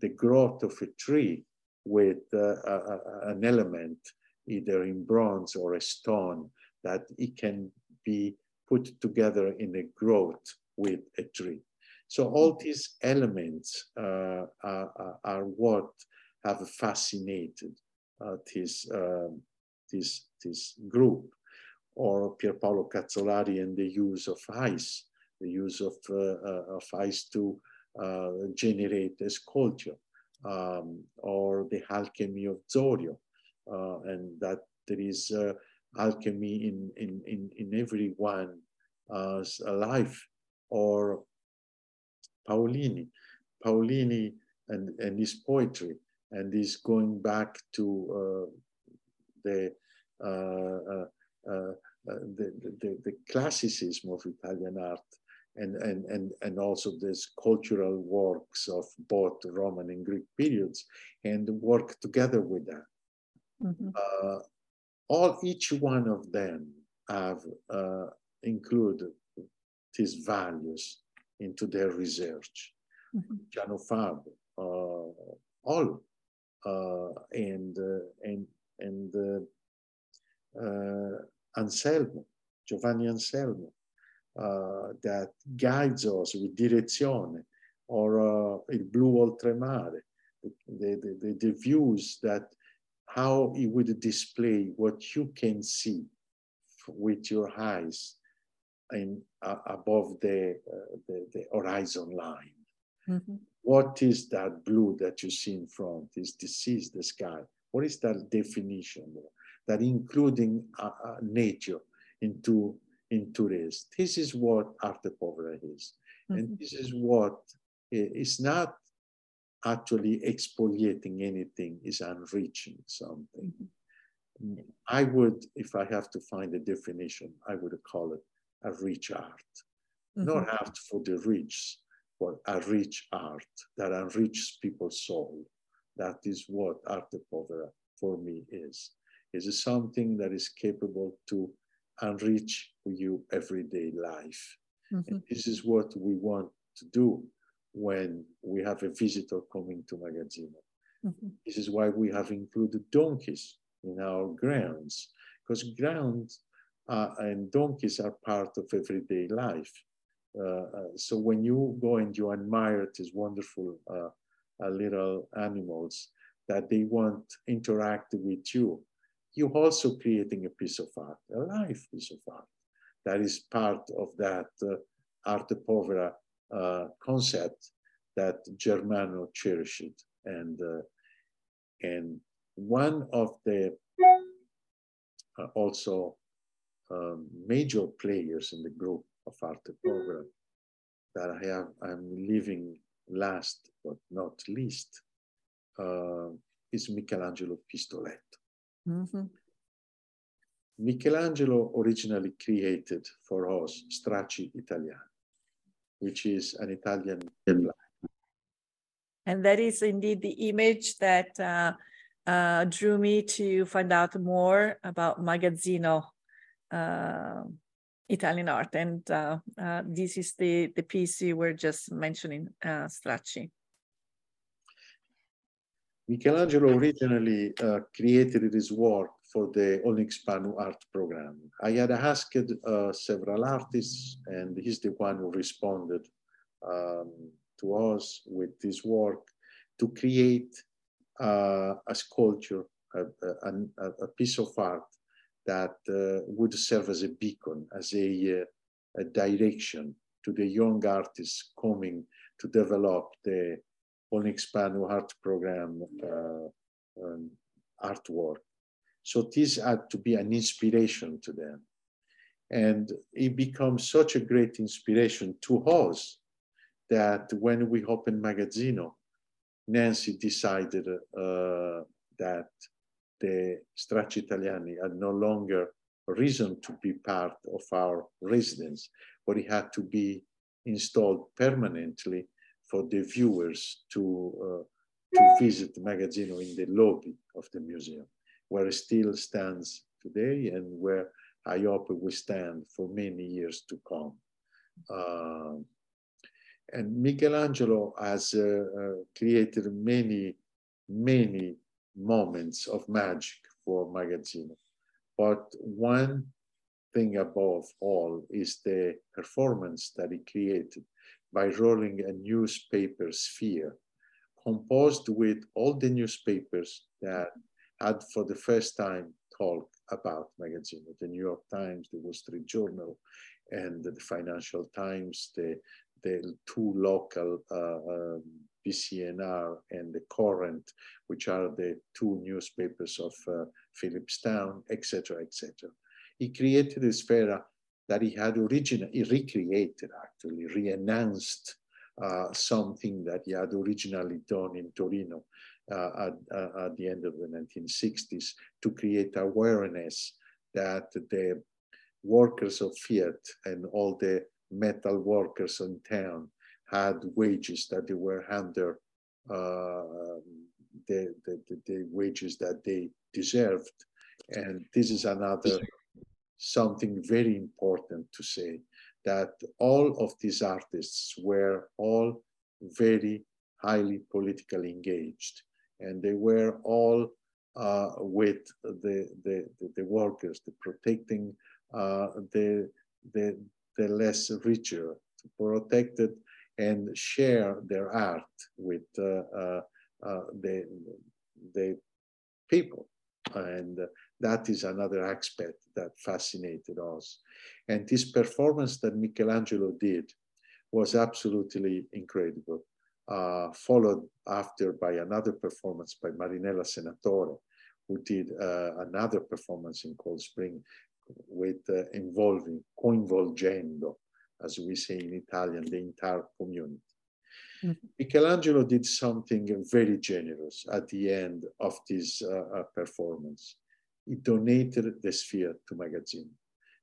the growth of a tree with uh, a, an element, either in bronze or a stone, that it can be put together in a growth with a tree. So all these elements uh, are, are, what have fascinated this, um, this, this group or Pierpaolo Calzolari and the use of ice, the use of, uh, uh, of ice to uh, generate a sculpture, um, or the alchemy of Zorio, and that there is alchemy in, in, in, in everyone's life, or Paolini, Paolini and, and his poetry, and is going back to uh, the uh, uh, uh uh, the, the, the classicism of Italian art and, and, and, and also these cultural works of both Roman and Greek periods and work together with that. Mm-hmm. Uh, all each one of them have uh, included these values into their research. Mm-hmm. Giano Fab, uh, all, and uh, and and Anselmo, Giovanni Anselmo, uh, that guides us with direzione, or uh, Il Blu Oltremare, the, the, the, the, views that how it would display what you can see with your eyes and uh, above the, uh, the, the, horizon line. Mm-hmm. What is that blue that you see in front? Is this is the sky? What is that definition? that including uh, uh, nature into, into this. This is what arte povera is. Mm-hmm. And this is what is not actually exfoliating anything, is enriching something. Mm-hmm. I would, if I have to find a definition, I would call it a rich art. Mm-hmm. Not art for the rich, but a rich art that enriches people's soul. That is what arte povera for me is is something that is capable to enrich your everyday life. Mm-hmm. And this is what we want to do when we have a visitor coming to Magazzino. Mm-hmm. This is why we have included donkeys in our grounds, because grounds uh, and donkeys are part of everyday life. Uh, uh, so when you go and you admire these wonderful uh, little animals that they want interact with you, you're also creating a piece of art, a live piece of art. That is part of that arte povera concept that Germano cherished. And, and one of the uh, also um, major players in the group of arte program that I have, I'm leaving last but not least, uh, is Michelangelo Pistoletto. Mm-hmm. Michelangelo originally created for us Stracci Italiani, which is an Italian And that is indeed the image that uh, uh, drew me to find out more about Magazzino uh, Italian art. And uh, uh, this is the, the piece you were just mentioning, uh, Stracci. Michelangelo originally uh, created his work for the Olnick Spanu art program. I had asked uh, several artists, and he's the one who responded um, to us with this work to create uh, a sculpture, a, a, a, piece of art that uh, would serve as a beacon, as a, uh, a direction to the young artists coming to develop the Olnick Spanu art program uh, um, artwork. So this had to be an inspiration to them. And it becomes such a great inspiration to us that when we opened Magazzino, Nancy decided uh, that the Stracci Italiani had no longer reason to be part of our residence, but it had to be installed permanently for the viewers to, uh, to visit the Magazzino in the lobby of the museum, where it still stands today and where I hope it will stand for many years to come. Uh, and Michelangelo has uh, uh, created many, many moments of magic for Magazzino. But one thing above all is the performance that he created by rolling a newspaper sphere composed with all the newspapers that had for the first time talked about Magazzino, the New York Times, the Wall Street Journal, and the Financial Times, the, the two local uh, um, PCNR and the Current, which are the two newspapers of uh, Philipstown, etc., etc. He created a sphere that he had originally, he recreated actually, re-enhanced uh, something that he had originally done in Torino uh, at, uh, at, the end of the 1960s to create awareness that the workers of Fiat and all the metal workers in town had wages that they were under uh, the, the, the, wages that they deserved. And this is another something very important to say that all of these artists were all very highly politically engaged and they were all uh, with the, the, the, workers, the protecting uh, the, the, the less richer, protected and share their art with uh, uh, uh, the, the people. And that is another aspect that fascinated us. And this performance that Michelangelo did was absolutely incredible. Uh, followed after by another performance by Marinella Senatore, who did uh, another performance in Cold Spring with uh, involving, coinvolgendo, as we say in Italian, the entire community. Mm -hmm. Michelangelo did something very generous at the end of this uh, uh, performance. He donated the sphere to Magazzino.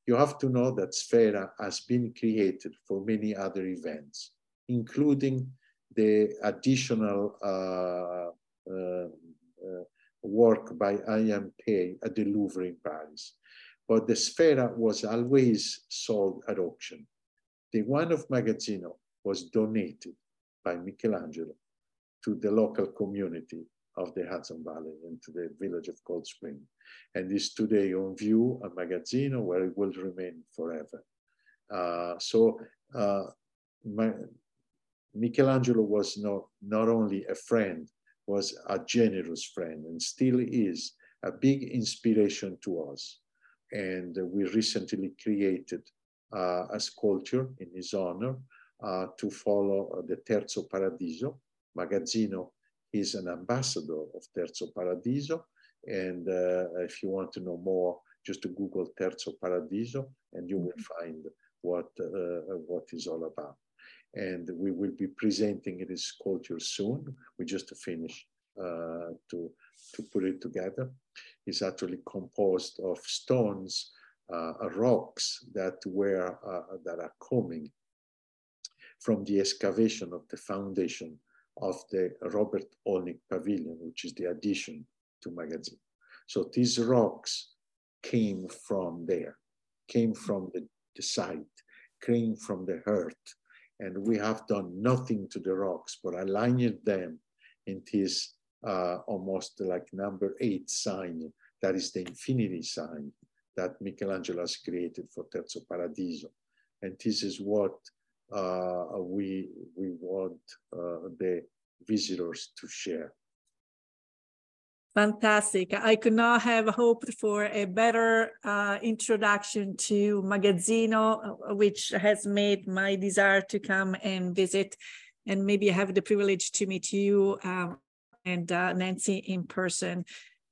You have to know that Sfera has been created for many other events, including the additional uh, uh, uh work by. Pei at the Louvre in Paris. But the Sfera was always sold at auction. The one of Magazzino was donated by Michelangelo to the local community of the Hudson Valley and to the village of Cold Spring. And is today on view at Magazzino where it will remain forever. Uh, so uh, my, Michelangelo was not, not only a friend, was a generous friend and still is a big inspiration to us. And we recently created a sculpture in his honor uh, to follow the Terzo Paradiso. Magazzino is an ambassador of Terzo Paradiso. And uh, if you want to know more, just to Google Terzo Paradiso and you will mm-hmm. find what, uh, what is all about. And we will be presenting this sculpture soon. We just finished uh, to, to put it together. It's actually composed of stones uh, rocks that were uh, that are coming from the excavation of the foundation of the Robert Olnick Pavilion, which is the addition to Magazzino. So these rocks came from there, came from the, the site, came from the earth, and we have done nothing to the rocks, but aligned them in this uh, almost like number eight sign, that is the infinity sign, that Michelangelo has created for Terzo Paradiso. And this is what uh, we, we want uh, the visitors to share. Fantastic. I could not have hoped for a better uh, introduction to Magazzino, uh, which has made my desire to come and visit and maybe have the privilege to meet you um, and uh, Nancy in person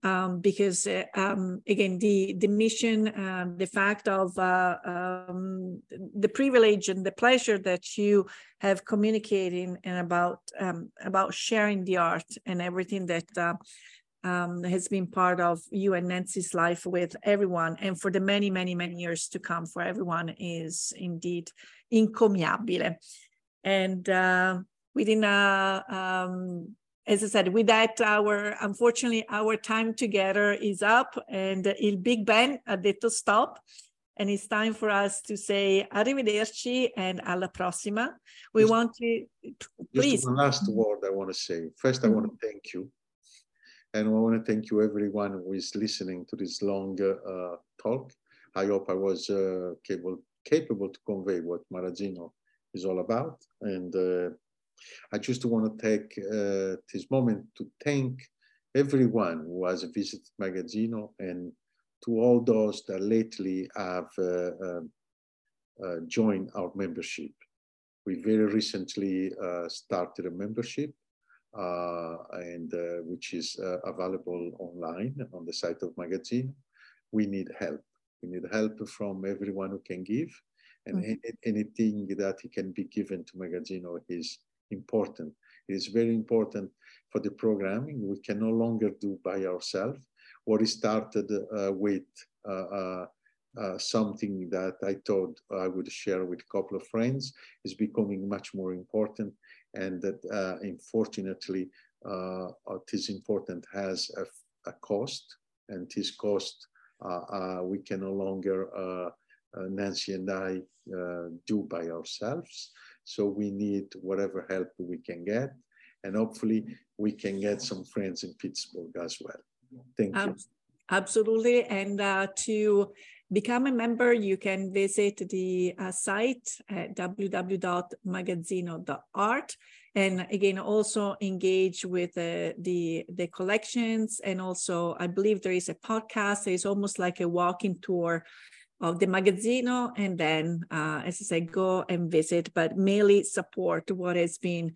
um, because uh, um, again, the the mission, uh, the fact of uh, um, the privilege and the pleasure that you have communicating and about um, about sharing the art and everything that uh, um, has been part of you and Nancy's life with everyone, and for the many, many, many years to come for everyone is indeed incommiabile. And uh, within a as I said, with that, our unfortunately our time together is up, and Il Big Ben ha detto stop, and it's time for us to say arrivederci and alla prossima. We just, want to please. Just one last word I want to say. First, I want to thank you, and I want to thank you everyone who is listening to this long uh, talk. I hope I was uh, capable capable to convey what Magazzino is all about, and. Uh, I just want to take uh, this moment to thank everyone who has visited Magazzino and to all those that lately have uh, um, uh, joined our membership. We very recently uh, started a membership uh, and uh, which is available online on the site of Magazzino. We need help. We need help from everyone who can give and mm -hmm. anything that can be given to Magazzino is important. It is very important for the programming. We can no longer do by ourselves. What is started uh, with uh, uh, uh, something that I thought I would share with a couple of friends is becoming much more important. And that uh, unfortunately, uh, this important has a, a, cost and this cost we can no longer, Nancy and I, do by ourselves. So we need whatever help we can get. And hopefully we can get some friends in Pittsburgh as well. Thank you. Absolutely. And uh, to become a member, you can visit the uh, site at www.magazzino.art. And again, also engage with uh, the, the collections. And also, I believe there is a podcast. It's almost like a walking tour of the Magazzino and then, uh, as I said, go and visit, but mainly support what has been,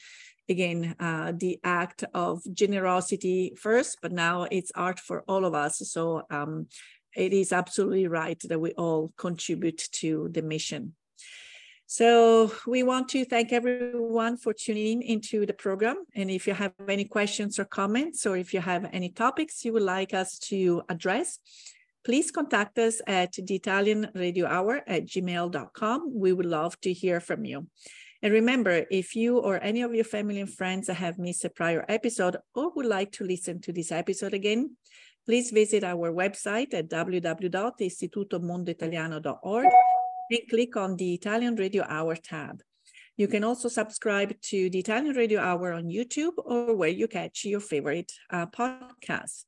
again, uh, the act of generosity first, but now it's art for all of us. So um, it is absolutely right that we all contribute to the mission. So we want to thank everyone for tuning in into the program. And if you have any questions or comments, or if you have any topics you would like us to address, please contact us at the Italian Radio Hour at gmail.com. We would love to hear from you. And remember, if you or any of your family and friends have missed a prior episode or would like to listen to this episode again, please visit our website at www.istitutomondoitaliano.org and click on the Italian Radio Hour tab. You can also subscribe to the Italian Radio Hour on YouTube or where you catch your favorite uh, podcasts.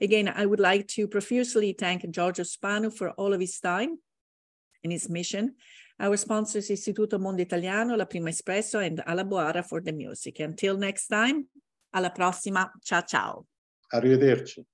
Again, I would like to profusely thank Giorgio Spanu for all of his time and his mission. Our sponsors, Istituto Mondo Italiano, La Prima Espresso, and Alla Boara for the music. Until next time, alla prossima. Ciao, ciao. Arrivederci.